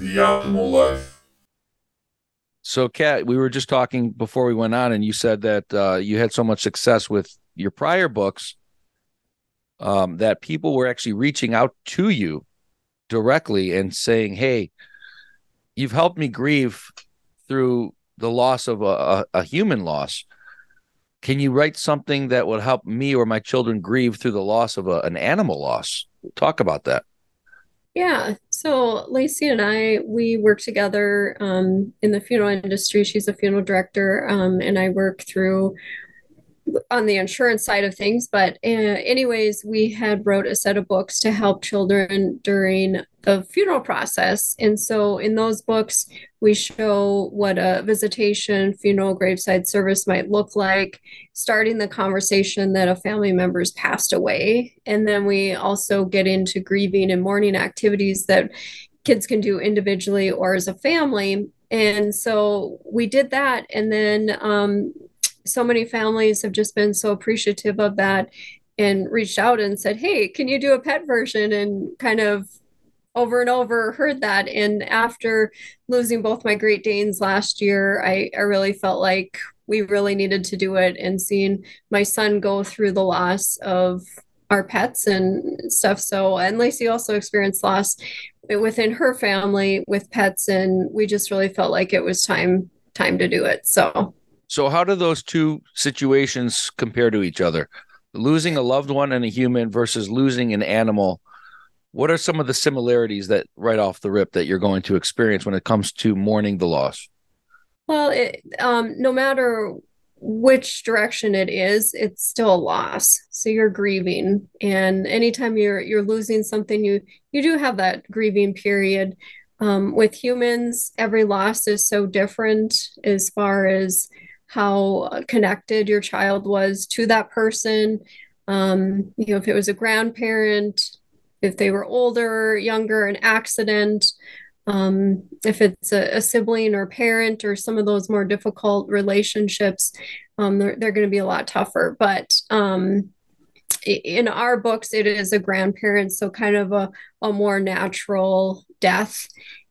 the optimal life. So, Kat, we were just talking before we went on, and you said that uh, you had so much success with your prior books um, that people were actually reaching out to you directly and saying, "Hey, you've helped me grieve through the loss of a, a, a human loss. Can you write something that would help me or my children grieve through the loss of a, an animal loss?" Talk about that. Yeah. So Lacie and I, we work together um, in the funeral industry. She's a funeral director, um, and I work through on the insurance side of things but uh, anyways we had wrote a set of books to help children during the funeral process. And so in those books we show what a visitation funeral graveside service might look like starting the conversation that a family member's passed away. And then we also get into grieving and mourning activities that kids can do individually or as a family. And so we did that. And then um, so many families have just been so appreciative of that and reached out and said, Hey, can you do a pet version? And kind of over and over heard that. And after losing both my Great Danes last year, I, I really felt like we really needed to do it. And seeing my son go through the loss of our pets and stuff. So, and Lacie also experienced loss within her family with pets. And we just really felt like it was time time to do it. So so, how do those two situations compare to each other? Losing a loved one and a human versus losing an animal. What are some of the similarities that, right off the rip, that you're going to experience when it comes to mourning the loss? Well, it, um, no matter which direction it is, it's still a loss. So you're grieving, and anytime you're you're losing something, you you do have that grieving period. Um, with humans, every loss is so different as far as how connected your child was to that person. Um, you know, if it was a grandparent, if they were older, younger, an accident, um, if it's a, a, sibling or parent or some of those more difficult relationships, um, they're, they're going to be a lot tougher. But um, in our books, it is a grandparent, so kind of a, a more natural death.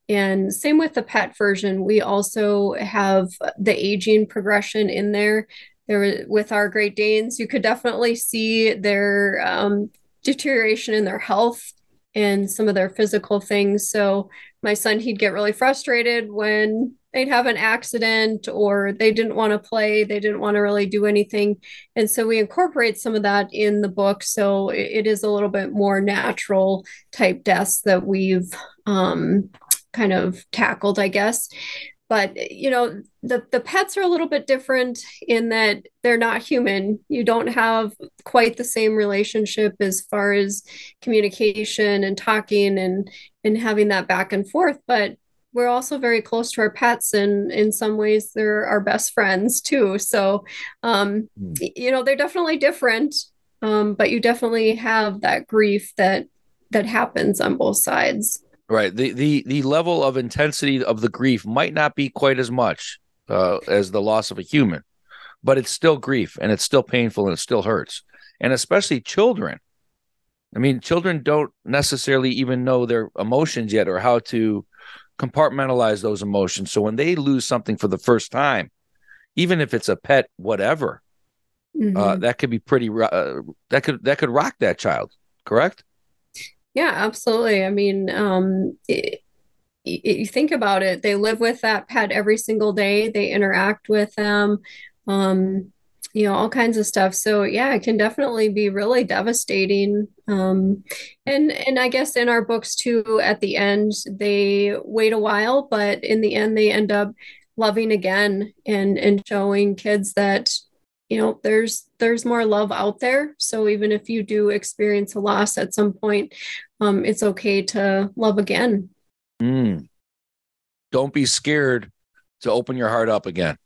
And same with the pet version, we also have the aging progression in there. There with our Great Danes, you could definitely see their um, deterioration in their health and some of their physical things. So my son, he'd get really frustrated when they'd have an accident or they didn't want to play, they didn't want to really do anything. And so we incorporate some of that in the book. So it is a little bit more natural type deaths that we've um, kind of tackled, I guess. But you know, the the pets are a little bit different in that they're not human. You don't have quite the same relationship as far as communication and talking and and having that back and forth. But we're also very close to our pets and in some ways they're our best friends too so um, mm. you know they're definitely different um, but you definitely have that grief that that happens on both sides Right. The the the level of intensity of the grief might not be quite as much uh, as the loss of a human, but it's still grief and it's still painful and it still hurts. And especially children. I mean, children don't necessarily even know their emotions yet or how to compartmentalize those emotions. So when they lose something for the first time, even if it's a pet, whatever, uh, mm-hmm. uh, that could be pretty. Uh, that could that could rock that child. Correct. Yeah, absolutely. I mean, um, it, you think about it, they live with that pet every single day. They interact with them, um, you know, all kinds of stuff. So yeah, it can definitely be really devastating. Um, and and I guess in our books too, at the end, they wait a while, but in the end, they end up loving again and and showing kids that you know there's there's more love out there so even if you do experience a loss at some point um, it's okay to love again mm. don't be scared to open your heart up again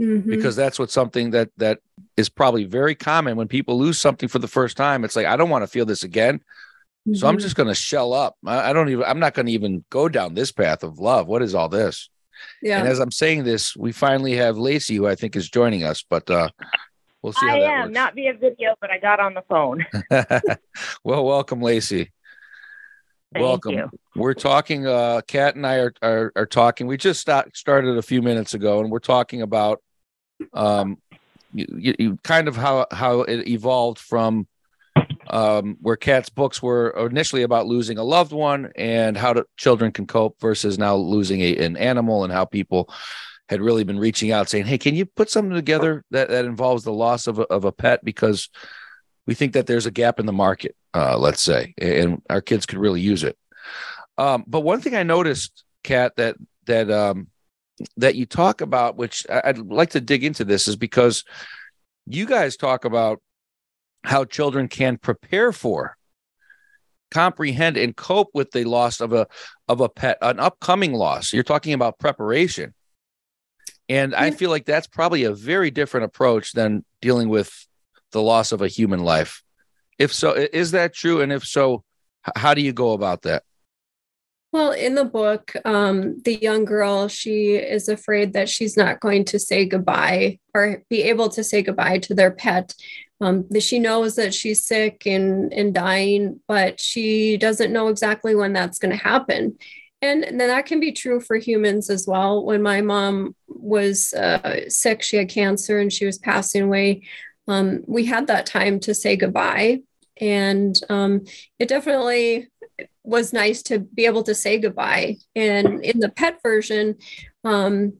mm-hmm. because that's what something that that is probably very common when people lose something for the first time it's like i don't want to feel this again mm-hmm. so i'm mm-hmm. just going to shell up I, I don't even i'm not going to even go down this path of love what is all this yeah. And as I'm saying this, we finally have Lacie, who I think is joining us, but uh, we'll see. I am works. not via video, but I got on the phone. well, welcome, Lacie. Thank Welcome. you. We're talking. Uh, Kat and I are, are are talking. We just start, started a few minutes ago, and we're talking about um, you, you, you kind of how how it evolved from um, where Kat's books were initially about losing a loved one and how to, children can cope versus now losing a, an animal and how people had really been reaching out saying, "Hey, can you put something together that that involves the loss of a, of a pet because we think that there's a gap in the market, uh, let's say, and our kids could really use it." Um, but one thing I noticed, Kat, that that um, that you talk about, which I'd like to dig into this, is because you guys talk about how children can prepare for comprehend and cope with the loss of a of a pet an upcoming loss. You're talking about preparation. And i feel like that's probably a very different approach than dealing with the loss of a human life if so is that true and if so how do you go about that well, in the book, um, the young girl, she is afraid that she's not going to say goodbye or be able to say goodbye to their pet. Um, she knows that she's sick and, and dying, but she doesn't know exactly when that's going to happen. And, and that can be true for humans as well. When my mom was uh, sick, she had cancer and she was passing away. Um, we had that time to say goodbye. And um, it definitely was nice to be able to say goodbye. And in the pet version, um,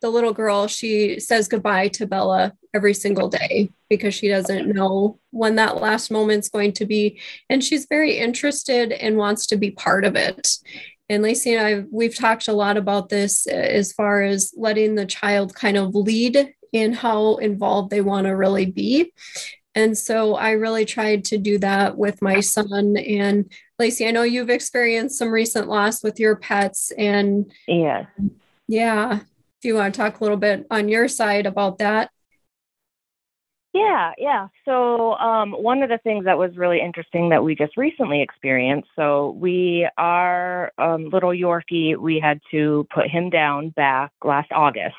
the little girl, she says goodbye to Bella every single day because she doesn't know when that last moment's going to be. And she's very interested and wants to be part of it. And Lacie and I, we've talked a lot about this as far as letting the child kind of lead in how involved they want to really be. And so I really tried to do that with my son. And Lacie, I know you've experienced some recent loss with your pets. And yeah, yeah. If you want to talk a little bit on your side about that. Yeah, yeah. So, um, one of the things that was really interesting that we just recently experienced. So, we, our um, little Yorkie, we had to put him down back last August.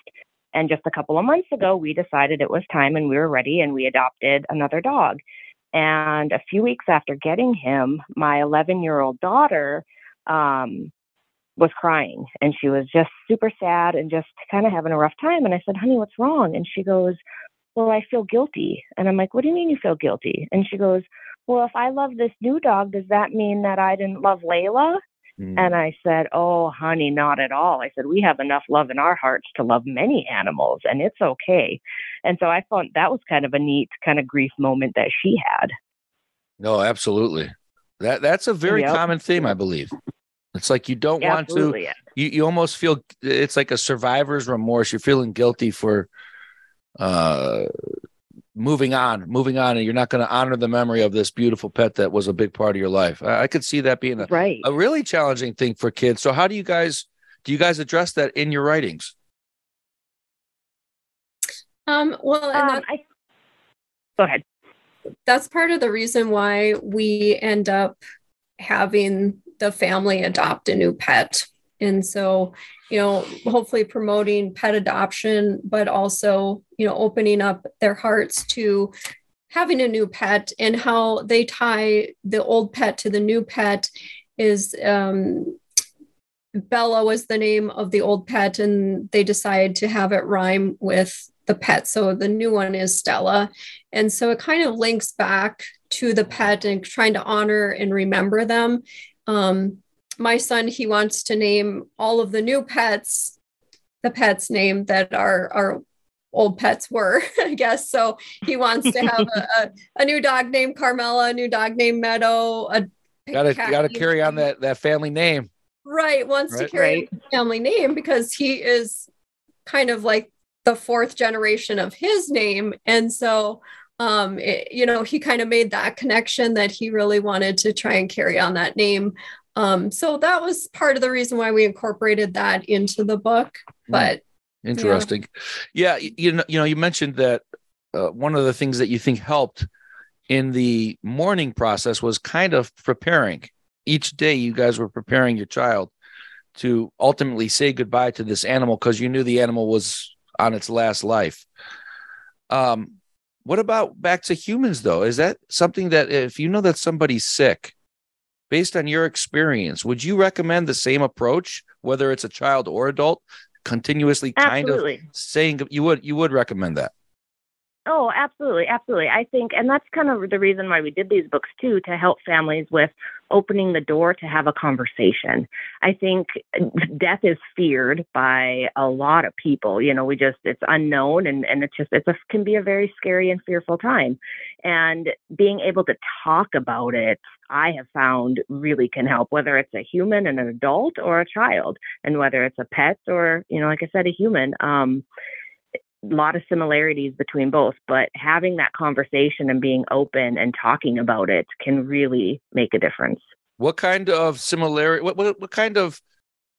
And just a couple of months ago, we decided it was time and we were ready and we adopted another dog. And a few weeks after getting him, my 11 year old daughter um, was crying and she was just super sad and just kind of having a rough time. And I said, honey, what's wrong? And she goes, well, I feel guilty. And I'm like, what do you mean you feel guilty? And she goes, well, if I love this new dog, does that mean that I didn't love Layla? Mm. And I said, Oh, honey, not at all. I said, We have enough love in our hearts to love many animals, and it's okay. And so I thought that was kind of a neat kind of grief moment that she had. No, absolutely. That that's a very yep. common theme, I believe. It's like you don't want to you, you almost feel it's like a survivor's remorse. You're feeling guilty for uh moving on, moving on, and you're not going to honor the memory of this beautiful pet that was a big part of your life. I, I could see that being a, right. a really challenging thing for kids. So how do you guys do you guys address that in your writings? Um, well, um, that, I, go ahead. That's part of the reason why we end up having the family adopt a new pet. And so you know, hopefully promoting pet adoption, but also, you know, opening up their hearts to having a new pet and how they tie the old pet to the new pet is um, Bella was the name of the old pet, and they decided to have it rhyme with the pet. So the new one is Stella. And so it kind of links back to the pet and trying to honor and remember them. Um, my son he wants to name all of the new pets the pets name that our our old pets were i guess so he wants to have a, a, a, new dog named carmela a new dog named meadow a gotta gotta carry on that that family name right wants right, to carry right. family name because he is kind of like the fourth generation of his name and so um, it, you know, he kind of made that connection that he really wanted to try and carry on that name. Um, so that was part of the reason why we incorporated that into the book. Hmm. But interesting, yeah, yeah you know, you know, you mentioned that uh, one of the things that you think helped in the mourning process was kind of preparing. Each day, you guys were preparing your child to ultimately say goodbye to this animal because you knew the animal was on its last life. Um, what about back to humans though? Is that something that if you know that somebody's sick, based on your experience, would you recommend the same approach, whether it's a child or adult, continuously kind Absolutely. of saying you would you would recommend that? Oh, absolutely, absolutely. I think, and that's kind of the reason why we did these books too, to help families with opening the door to have a conversation. I think death is feared by a lot of people. You know, we just it's unknown, and and it's just it's a can be a very scary and fearful time, and being able to talk about it. I have found really can help, whether it's a human and an adult or a child, and whether it's a pet or, you know, like I said, a human. Um, lot of similarities between both, but having that conversation and being open and talking about it can really make a difference. What kind of similarity? What what, what kind of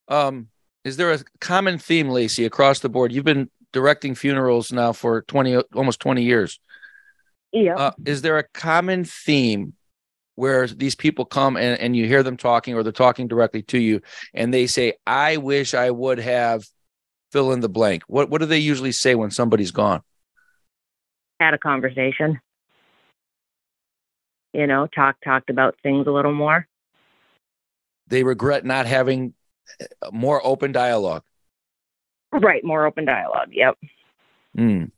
um is there a common theme, Lacie, across the board? You've been directing funerals now for twenty almost twenty years. Yeah. Uh, is there a common theme where these people come and, and you hear them talking or they're talking directly to you and they say, I wish I would have fill in the blank. What what do they usually say when somebody's gone? Had a conversation. You know, talk talked about things a little more. They regret not having more open dialogue. Right, more open dialogue. Yep. Mm.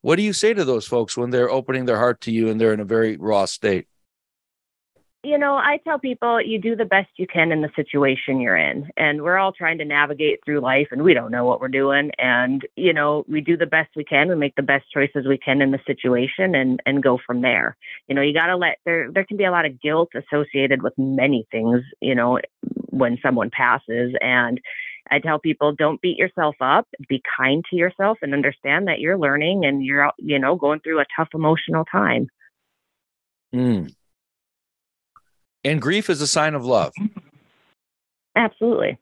What do you say to those folks when they're opening their heart to you and they're in a very raw state? You know, I tell people you do the best you can in the situation you're in. And we're all trying to navigate through life and we don't know what we're doing. And, you know, we do the best we can. We make the best choices we can in the situation and, and go from there. You know, you got to let there, there can be a lot of guilt associated with many things, you know, when someone passes. And I tell people don't beat yourself up, be kind to yourself and understand that you're learning and you're, you know, going through a tough emotional time. Mm. And grief is a sign of love. Absolutely.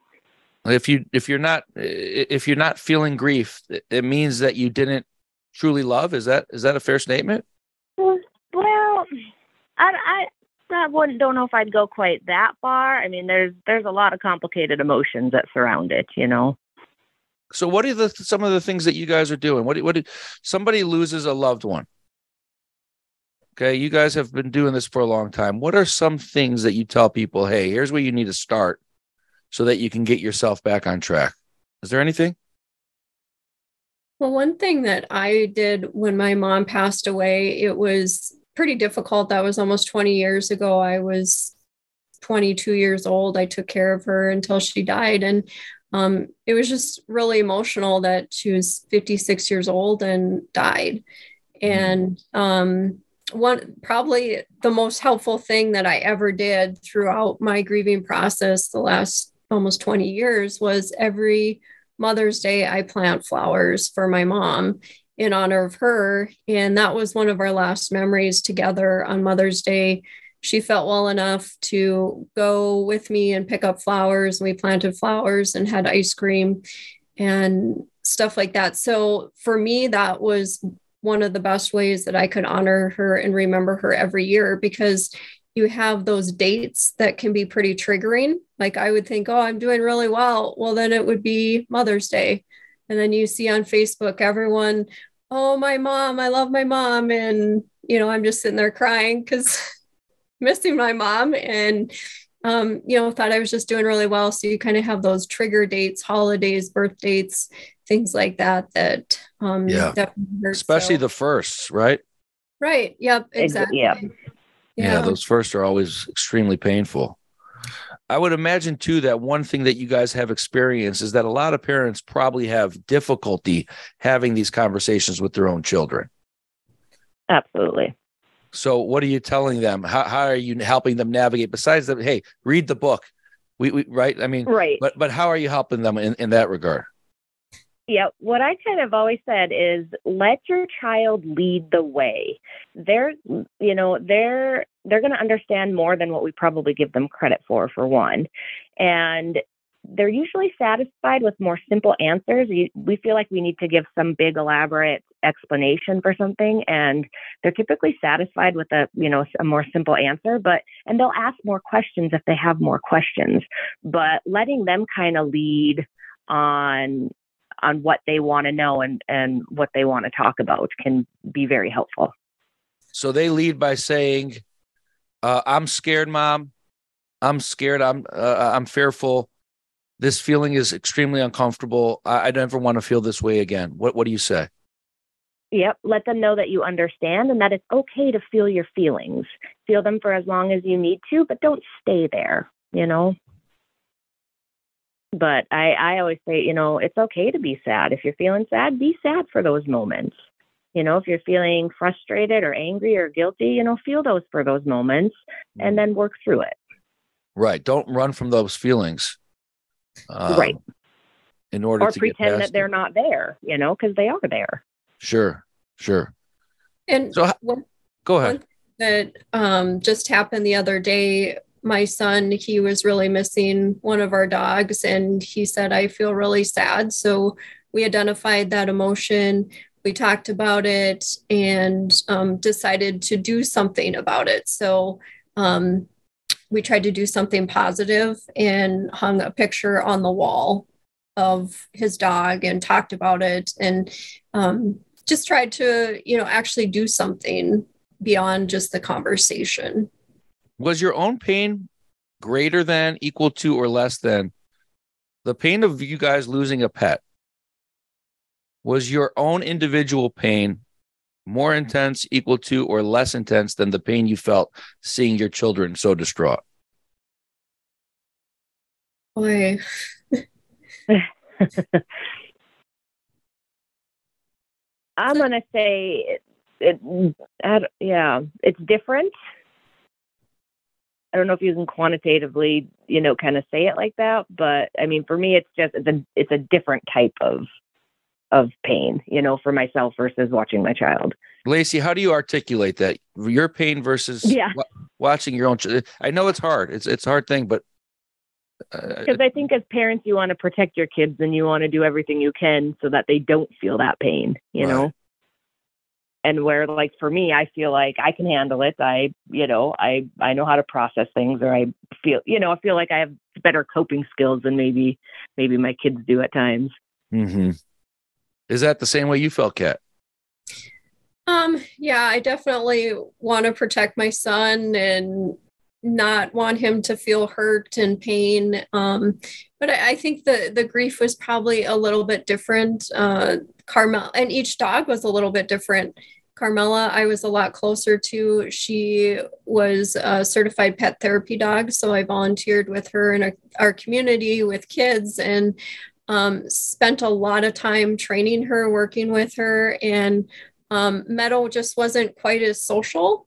If you if you're not if you're not feeling grief, it means that you didn't truly love. Is that is that a fair statement? Well, I, I I wouldn't don't know if I'd go quite that far. I mean, there's there's a lot of complicated emotions that surround it, you know. So, what are the some of the things that you guys are doing? What what somebody loses a loved one? Okay, you guys have been doing this for a long time. What are some things that you tell people, hey, here's where you need to start so that you can get yourself back on track? Is there anything? Well, one thing that I did when my mom passed away, it was pretty difficult. That was almost 20 years ago. I was 22 years old. I took care of her until she died. And um, it was just really emotional that she was 56 years old and died. And um, one probably the most helpful thing that I ever did throughout my grieving process the last almost 20 years was every Mother's Day I plant flowers for my mom in honor of her. And that was one of our last memories together on Mother's Day. She felt well enough to go with me and pick up flowers. And we planted flowers and had ice cream and stuff like that. So for me that was one of the best ways that I could honor her and remember her every year because you have those dates that can be pretty triggering. Like I would think, oh, I'm doing really well. Well, then it would be Mother's Day. And then you see on Facebook everyone, oh, my mom, I love my mom. And, you know, I'm just sitting there crying because missing my mom and, um, you know, thought I was just doing really well. So you kind of have those trigger dates, holidays, birth dates, things like that that um yeah. especially so. the firsts right? Right yep exactly. Yeah. yeah yeah. those first are always extremely painful. I would imagine too that one thing that you guys have experienced is that a lot of parents probably have difficulty having these conversations with their own children. Absolutely. So what are you telling them? How, how are you helping them navigate? Besides that hey read the book. We, we right? I mean right. but but how are you helping them in, in that regard yeah, what I kind of always said is let your child lead the way. They're, you know, they're they're going to understand more than what we probably give them credit for for one. And they're usually satisfied with more simple answers. We feel like we need to give some big elaborate explanation for something and they're typically satisfied with a, you know, a more simple answer, but and they'll ask more questions if they have more questions. But letting them kind of lead on on what they want to know and, and what they want to talk about can be very helpful. So they lead by saying, uh, I'm scared, mom. I'm scared. I'm uh, I'm fearful. This feeling is extremely uncomfortable. I, I never want to feel this way again. What What do you say? Yep. Let them know that you understand and that it's okay to feel your feelings. Feel them for as long as you need to, but don't stay there, you know? But I, I always say, you know, it's okay to be sad. If you're feeling sad, be sad for those moments. You know, if you're feeling frustrated or angry or guilty, you know, feel those for those moments and then work through it. Right. Don't run from those feelings. Um, right. In order or to pretend that they're not there, you know, because they are there. Sure. Sure. And so, go ahead. That um, just happened the other day. My son, he was really missing one of our dogs, and he said, I feel really sad. So we identified that emotion. We talked about it and um, decided to do something about it. So um, we tried to do something positive and hung a picture on the wall of his dog and talked about it and um, just tried to you know actually do something beyond just the conversation was your own pain greater than equal to or less than the pain of you guys losing a pet? Was your own individual pain more intense equal to or less intense than the pain you felt seeing your children so distraught? Boy. I'm gonna say it, it yeah, it's different. I don't know if you can quantitatively, you know, kind of say it like that, but I mean, for me, it's just it's a it's a different type of of pain, you know, for myself versus watching my child. Lacie, how do you articulate that? Your pain versus yeah. watching your own. Ch- I know it's hard. It's it's a hard thing, but because uh, I think as parents, you want to protect your kids and you want to do everything you can so that they don't feel that pain, you right. know? And where like for me, I feel like I can handle it. I, you know, I, I know how to process things or I feel, you know, I feel like I have better coping skills than maybe, maybe my kids do at times. Mm-hmm. Is that the same way you felt, Kat? Um, yeah, I definitely want to protect my son and not want him to feel hurt and pain. Um, but I, I, think the the grief was probably a little bit different. Uh, Carmel and each dog was a little bit different. Carmela, I was a lot closer to. She was a certified pet therapy dog, so I volunteered with her in our community with kids and um, spent a lot of time training her, working with her. And um, Meadow just wasn't quite as social.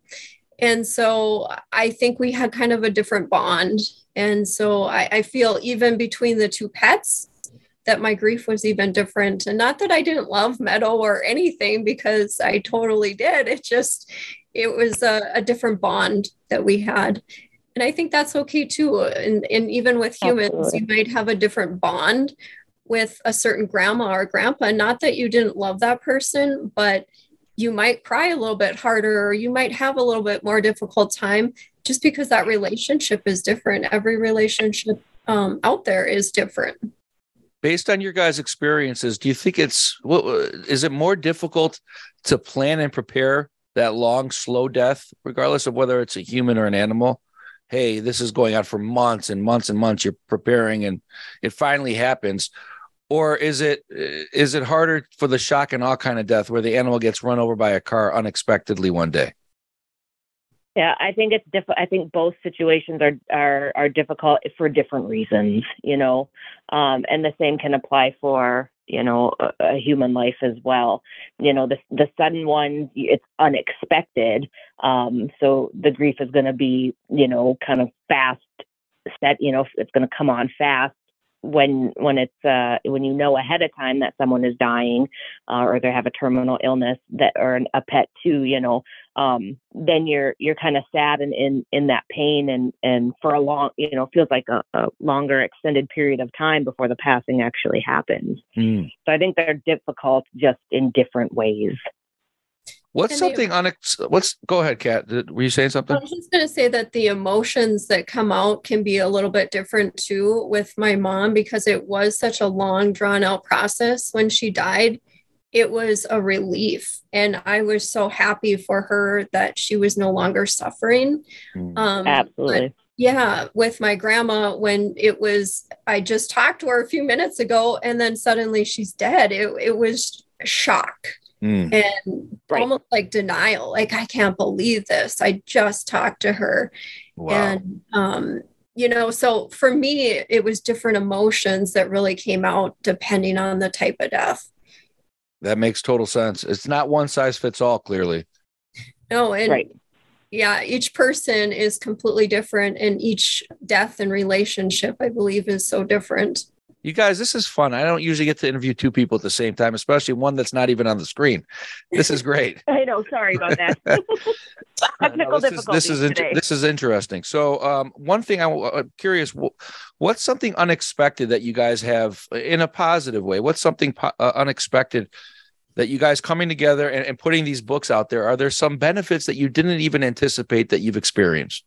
And so I think we had kind of a different bond. And so I, I, feel even between the two pets that my grief was even different. And not that I didn't love Meadow or anything, because I totally did. It just, it was a, a different bond that we had. And I think that's okay too. And, and even with humans, Absolutely. you might have a different bond with a certain grandma or grandpa. Not that you didn't love that person, but you might cry a little bit harder or you might have a little bit more difficult time just because that relationship is different every relationship um, out there is different based on your guys experiences do you think it's what is it more difficult to plan and prepare that long slow death regardless of whether it's a human or an animal? Hey this is going on for months and months and months. You're preparing and it finally happens. Or is it is it harder for the shock and awe kind of death where the animal gets run over by a car unexpectedly one day yeah i think it's diff- i think both situations are are are difficult for different reasons you know? Um, and the same can apply for you know a, a, human life as well. You know the the sudden one it's unexpected um, so the grief is going to be you know kind of fast set you know it's going to come on fast when when it's uh, when you know ahead of time that someone is dying uh, or they have a terminal illness that or an, a pet too you know um, then you're you're kind of sad and in in that pain and and for a long you know feels like a, a longer extended period of time before the passing actually happens mm. so i think they're difficult just in different ways What's and something on what's go ahead, Kat? Were you saying something? I was just gonna say that the emotions that come out can be a little bit different too with my mom because it was such a long drawn out process when she died. It was a relief. And I was so happy for her that she was no longer suffering. Mm. Um, Absolutely. Yeah, with my grandma when it was I just talked to her a few minutes ago and then suddenly she's dead. It it was shock mm. and right. almost like denial. Like I can't believe this. I just talked to her. Wow. And um you know, so for me it was different emotions that really came out depending on the type of death. That makes total sense. It's not one size fits all clearly. No, and right yeah each person is completely different and each death and relationship i believe is so different you guys this is fun. I don't usually get to interview two people at the same time especially one that's not even on the screen. This is great. I know. Sorry about that. Technical no, this difficulties is, this is inter- this is interesting. So um, one thing i'm uh, curious what's something unexpected that you guys have in a positive way? What's something po- uh, unexpected that you guys coming together and, and putting these books out there, are there some benefits that you didn't even anticipate that you've experienced?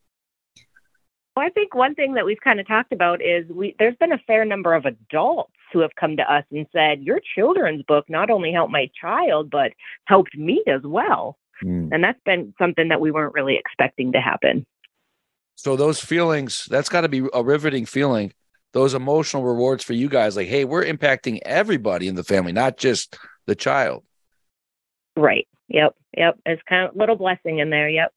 Well, I think one thing that we've kind of talked about is we there's been a fair number of adults who have come to us and said, Your children's book not only helped my child, but helped me as well. Mm. And that's been something that we weren't really expecting to happen. So those feelings, that's got to be a riveting feeling. Those emotional rewards for you guys, like, hey, we're impacting everybody in the family, not just the child. Right. Yep. Yep. It's kind of a little blessing in there. Yep.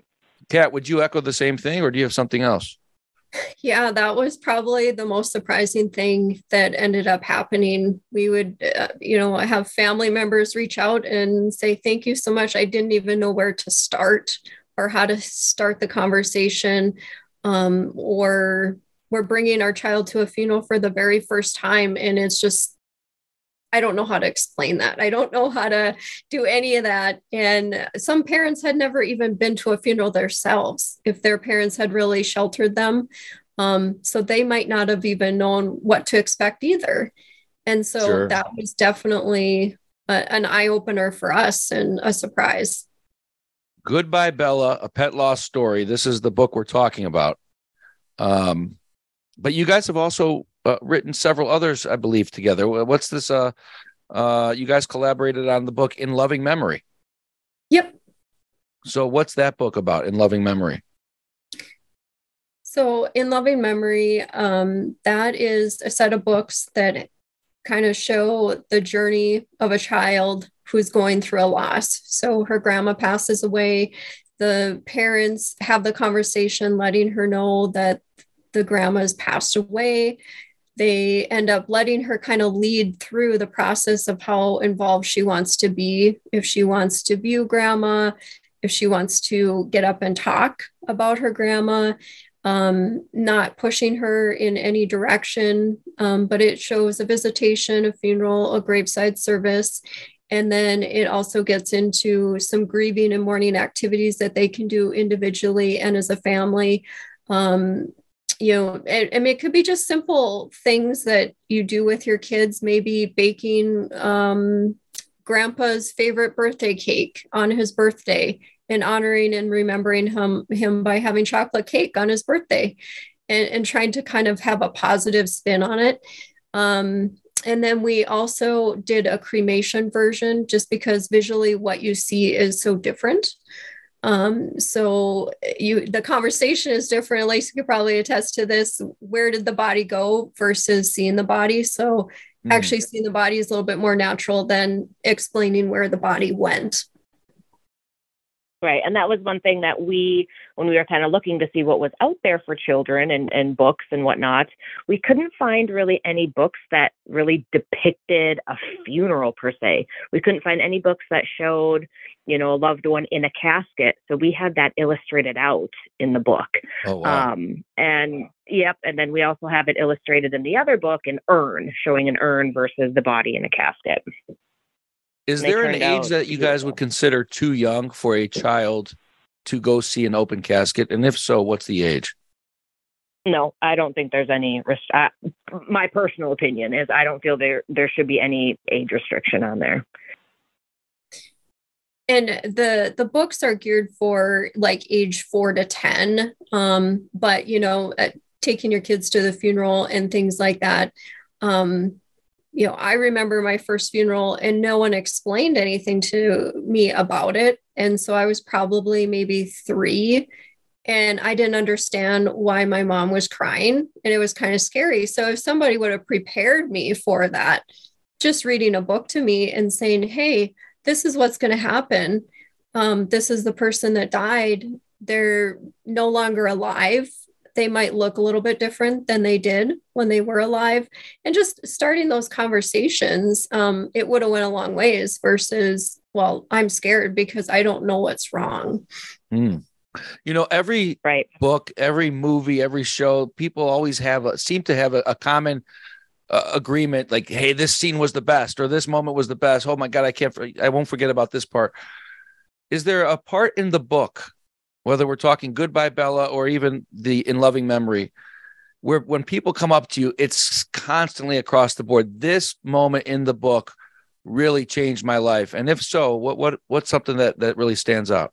Kat, would you echo the same thing or do you have something else? Yeah, that was probably the most surprising thing that ended up happening. We would, uh, you know, have family members reach out and say, Thank you so much. I didn't even know where to start or how to start the conversation. Um, or we're bringing our child to a funeral for the very first time. And it's just I don't know how to explain that. I don't know how to do any of that. And some parents had never even been to a funeral themselves if their parents had really sheltered them. Um, so they might not have even known what to expect either. And so sure. that was definitely a, an eye opener for us and a surprise. Goodbye, Bella, a pet loss story. This is the book we're talking about. Um, but you guys have also uh, written several others, I believe, together. What's this? Uh, uh, you guys collaborated on the book In Loving Memory. Yep. So, what's that book about? In Loving Memory. So, In Loving Memory, um, that is a set of books that kind of show the journey of a child who's going through a loss. So, her grandma passes away. The parents have the conversation, letting her know that the grandma's passed away they end up letting her kind of lead through the process of how involved she wants to be. If she wants to view grandma if she wants to get up and talk about her grandma um, not pushing her in any direction um, but it shows a visitation a funeral a graveside service. And then it also gets into some grieving and mourning activities that they can do individually and as a family. Um, you know, and, it could be just simple things that you do with your kids, maybe baking um, grandpa's favorite birthday cake on his birthday and honoring and remembering him, him by having chocolate cake on his birthday and, and trying to kind of have a positive spin on it. Um, and then we also did a cremation version just because visually what you see is so different. Um, so you the conversation is different. Lacie could probably attest to this. Where did the body go versus seeing the body? So mm. actually seeing the body is a little bit more natural than explaining where the body went. Right. And that was one thing that we, when we were kind of looking to see what was out there for children and, and books and whatnot, we couldn't find really any books that really depicted a funeral per se. We couldn't find any books that showed, you know, a loved one in a casket. So we had that illustrated out in the book. Oh, wow. Um, and yep. And then we also have it illustrated in the other book, an urn, showing an urn versus the body in a casket. Is there an age that you guys would consider too young for a child to go see an open casket? And if so, what's the age? No, I don't think there's any. Rest- uh, my personal opinion is I don't feel there there should be any age restriction on there. And the the books are geared for like age four to ten, um, but you know, uh, taking your kids to the funeral and things like that. Um, you know, I remember my first funeral and no one explained anything to me about it. And so I was probably maybe three. and I didn't understand why my mom was crying and it was kind of scary. So if somebody would have prepared me for that, just reading a book to me and saying, "Hey, this is what's going to happen. Um, this is the person that died. They're no longer alive. They might look a little bit different than they did when they were alive." And just starting those conversations, um, it would have went a long ways versus, "Well, I'm scared because I don't know what's wrong." Mm. You know, every right. book, every movie, every show, people always have a seem to have a, a common uh, agreement like, hey, this scene was the best or this moment was the best. Oh my God, I can't, I won't forget about this part. Is there a part in the book, whether we're talking Goodbye Bella or even the In Loving Memory, where when people come up to you, it's constantly across the board. This moment in the book really changed my life. And if so, what what what's something that that really stands out?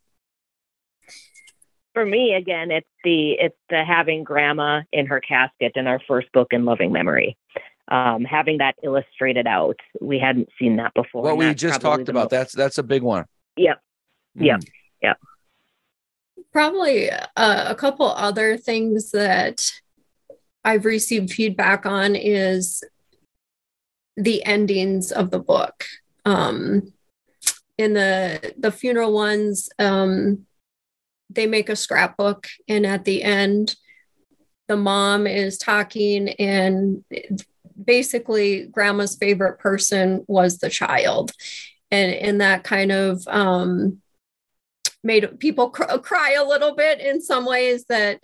for me again it's the it's the having grandma in her casket in our first book in loving memory um, having that illustrated out we hadn't seen that before well we just talked about most... that's that's a big one yep mm. yep yep probably uh, a couple other things that i've received feedback on is the endings of the book. Um, in the the funeral ones um, they make a scrapbook and at the end the mom is talking and basically grandma's favorite person was the child. And and that kind of um, made people cr- cry a little bit in some ways that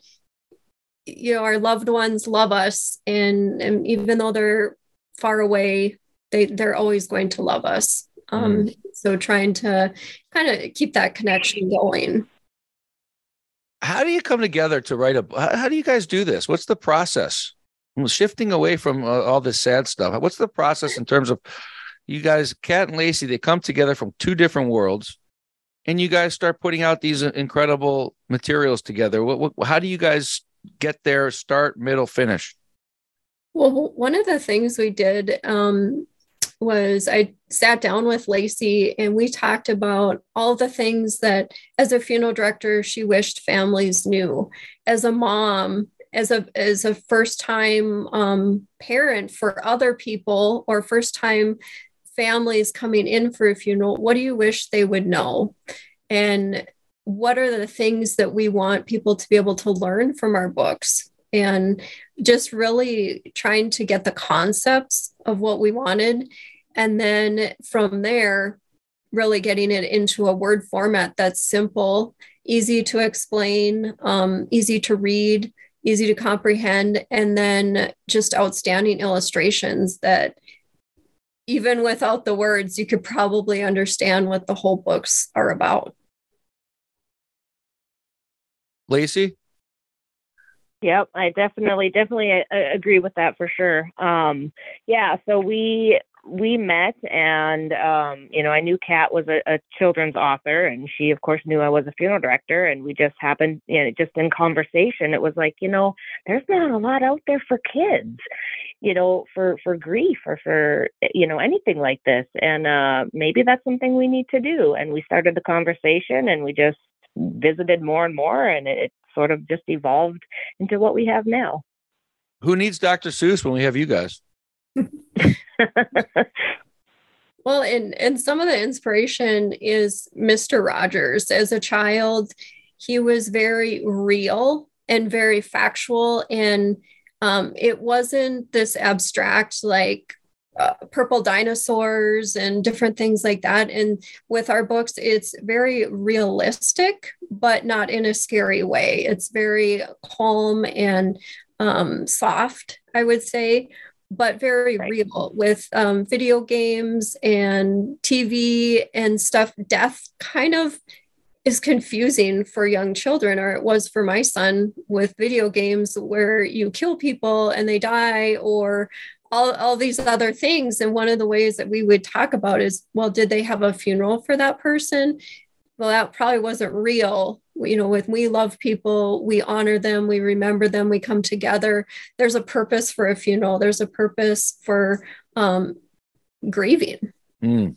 you know our loved ones love us and, and even though they're far away they they're always going to love us. Um, mm. so trying to kind of keep that connection going. How do you come together to write a how do you guys do this? What's the process? Shifting away from uh, all this sad stuff. What's the process in terms of you guys kat and lacie they come together from two different worlds and you guys start putting out these incredible materials together what, what how do you guys get there start middle finish well one of the things we did um, was I sat down with Lacie and we talked about all the things that, as a funeral director, she wished families knew. As a mom, as a as a first time um, parent for other people or first time families coming in for a funeral, what do you wish they would know? And what are the things that we want people to be able to learn from our books? and just really trying to get the concepts of what we wanted. And then from there, really getting it into a word format that's simple, easy to explain, um, easy to read, easy to comprehend, and then just outstanding illustrations that even without the words, you could probably understand what the whole books are about. Lacie? Yep, I definitely definitely uh, agree with that for sure. Um, yeah, so we we met and um, you know i knew kat was a, a, children's author and she of course knew i was a funeral director and we just happened you know just in conversation it was like you know there's not a lot out there for kids you know for for grief or for you know anything like this and uh maybe that's something we need to do and we started the conversation and we just visited more and more and it, sort of just evolved into what we have now. Who needs Dr. Seuss when we have you guys? well, and and some of the inspiration is Mr. Rogers. As a child, he was very real and very factual, and um, it wasn't this abstract like uh, purple dinosaurs and different things like that. And with our books, it's very realistic, but not in a scary way. It's very calm and um, soft, I would say, but very right. real with um, video games and TV and stuff. Death kind of is confusing for young children, or it was for my son with video games where you kill people and they die, or all, all these other things. And one of the ways that we would talk about is, well, did they have a funeral for that person? Well, that probably wasn't real. You know, with we love people, we honor them, we remember them, we come together. There's a purpose for a funeral. There's a purpose for um, grieving. Mm.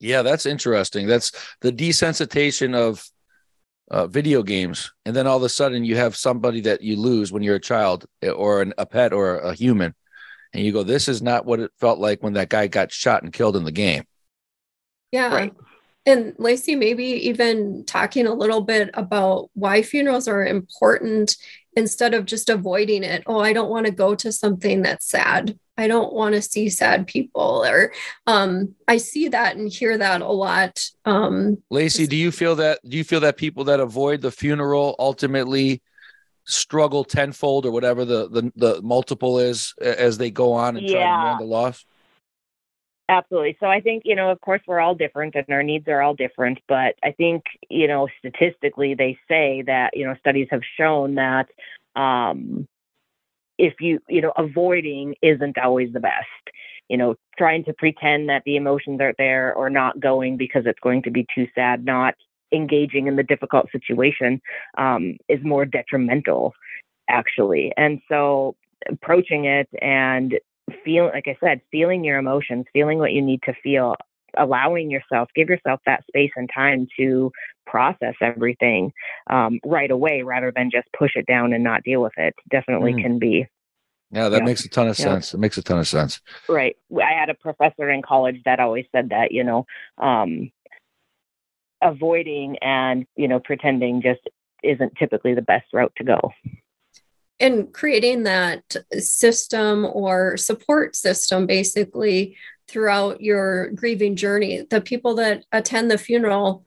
Yeah, that's interesting. That's the desensitization of uh, video games, and then all of a sudden you have somebody that you lose when you're a child eh, or an, a pet or a human, and you go, "This is not what it felt like when that guy got shot and killed in the game." Yeah. Right. And Lacie, maybe even talking a little bit about why funerals are important instead of just avoiding it. Oh, I don't want to go to something that's sad. I don't want to see sad people. Or um, I see that and hear that a lot. Um, Lacie, do you feel that? Do you feel that people that avoid the funeral ultimately struggle tenfold or whatever the the, the multiple is as they go on and try to mourn the loss? Absolutely. So I think, you know, of course, we're all different and our needs are all different. But I think, you know, statistically, they say that, you know, studies have shown that um, if you, you know, avoiding isn't always the best. You know, trying to pretend that the emotions aren't there or not going because it's going to be too sad, not engaging in the difficult situation um, is more detrimental, actually. And so approaching it and feeling like i said feeling your emotions feeling what you need to feel allowing yourself give yourself that space and time to process everything um, right away rather than just push it down and not deal with it definitely Mm. can be Yeah, that Yeah. makes a ton of Yeah. sense. It makes a ton of sense. right i had a professor in college that always said that you know um, avoiding and you know pretending just isn't typically the best route to go and creating that system or support system basically throughout your grieving journey. The people that attend the funeral,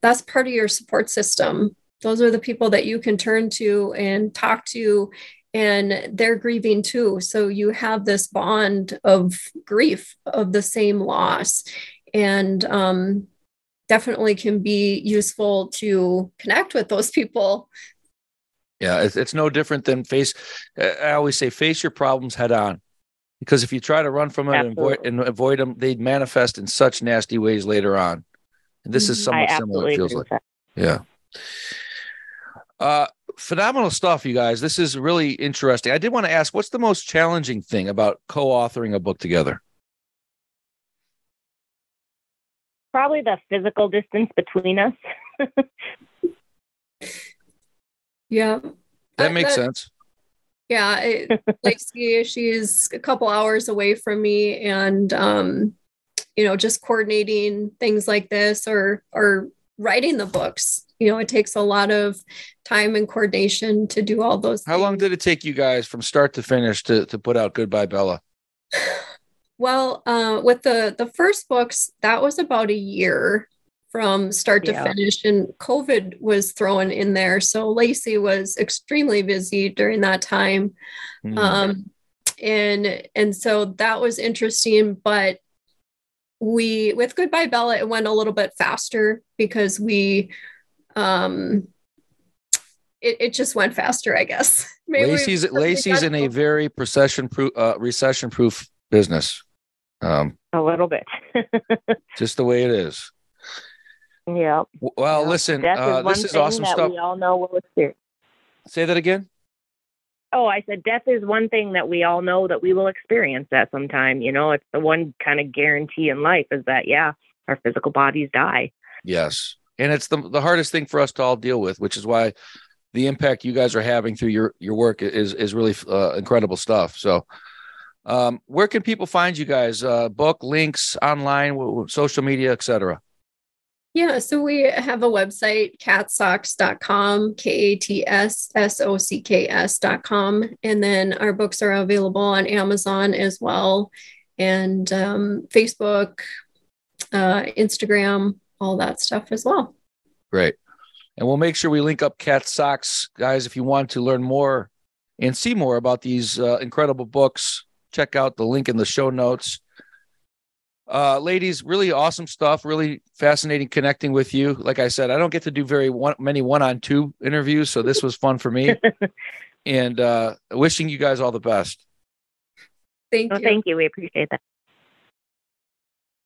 that's part of your support system. Those are the people that you can turn to and talk to, and they're grieving too. So you have this bond of grief of the same loss. And um, definitely can be useful to connect with those people Yeah, it's, it's no different than face. I always say face your problems head on, because if you try to run from it and avoid, and avoid them, they manifest in such nasty ways later on. And this is Mhm. somewhat similar. It feels like. that Yeah. Uh, phenomenal stuff, you guys. This is really interesting. I did want to ask, what's the most challenging thing about co-authoring a book together? probably the physical distance between us Yeah. That Uh, makes sense. Yeah, it, Lacie, she's a couple hours away from me, and um, you know, just coordinating things like this or or writing the books. You know, it takes a lot of time and coordination to do all those. How long did it take you guys from start to finish to to put out Goodbye Bella? Well, uh, with the the first books, that was about a year from start to finish, and COVID was thrown in there. So Lacie was extremely busy during that time. Hmm. um and and so that was interesting but we with goodbye bella it went a little bit faster because we um it, it just went faster i guess Maybe we- Lacie's because we Lacie's got in a very recession proof uh, recession proof business. Um, a little bit just the way it is. Yeah Well, Yeah. listen, Death uh, is one this is thing awesome that stuff. we all know will experience. Say that again. Oh, I said death is one thing that we all know that we will experience at some time. You know, it's the one kind of guarantee in life is that yeah, our physical bodies die. Yes, and it's the the hardest thing for us to all deal with, which is why the impact you guys are having through your your work is is really uh, incredible stuff. So, um, where can people find you guys? Uh, book links online, w- w- social media, etc. yeah so we have a website katssocks.com k-a-t-s-s-o-c-k-s.com and then our books are available on amazon as well and um, facebook uh, instagram all that stuff as well Great. And we'll make sure we link up Kat's Socks, guys. If you want to learn more and see more about these uh, incredible books, check out the link in the show notes. Uh, ladies, really awesome stuff. Really fascinating connecting with you. Like I said, I don't get to do very one, many one-on-two interviews, so this was fun for me. and uh, wishing you guys all the best. thank So you thank you. We appreciate that.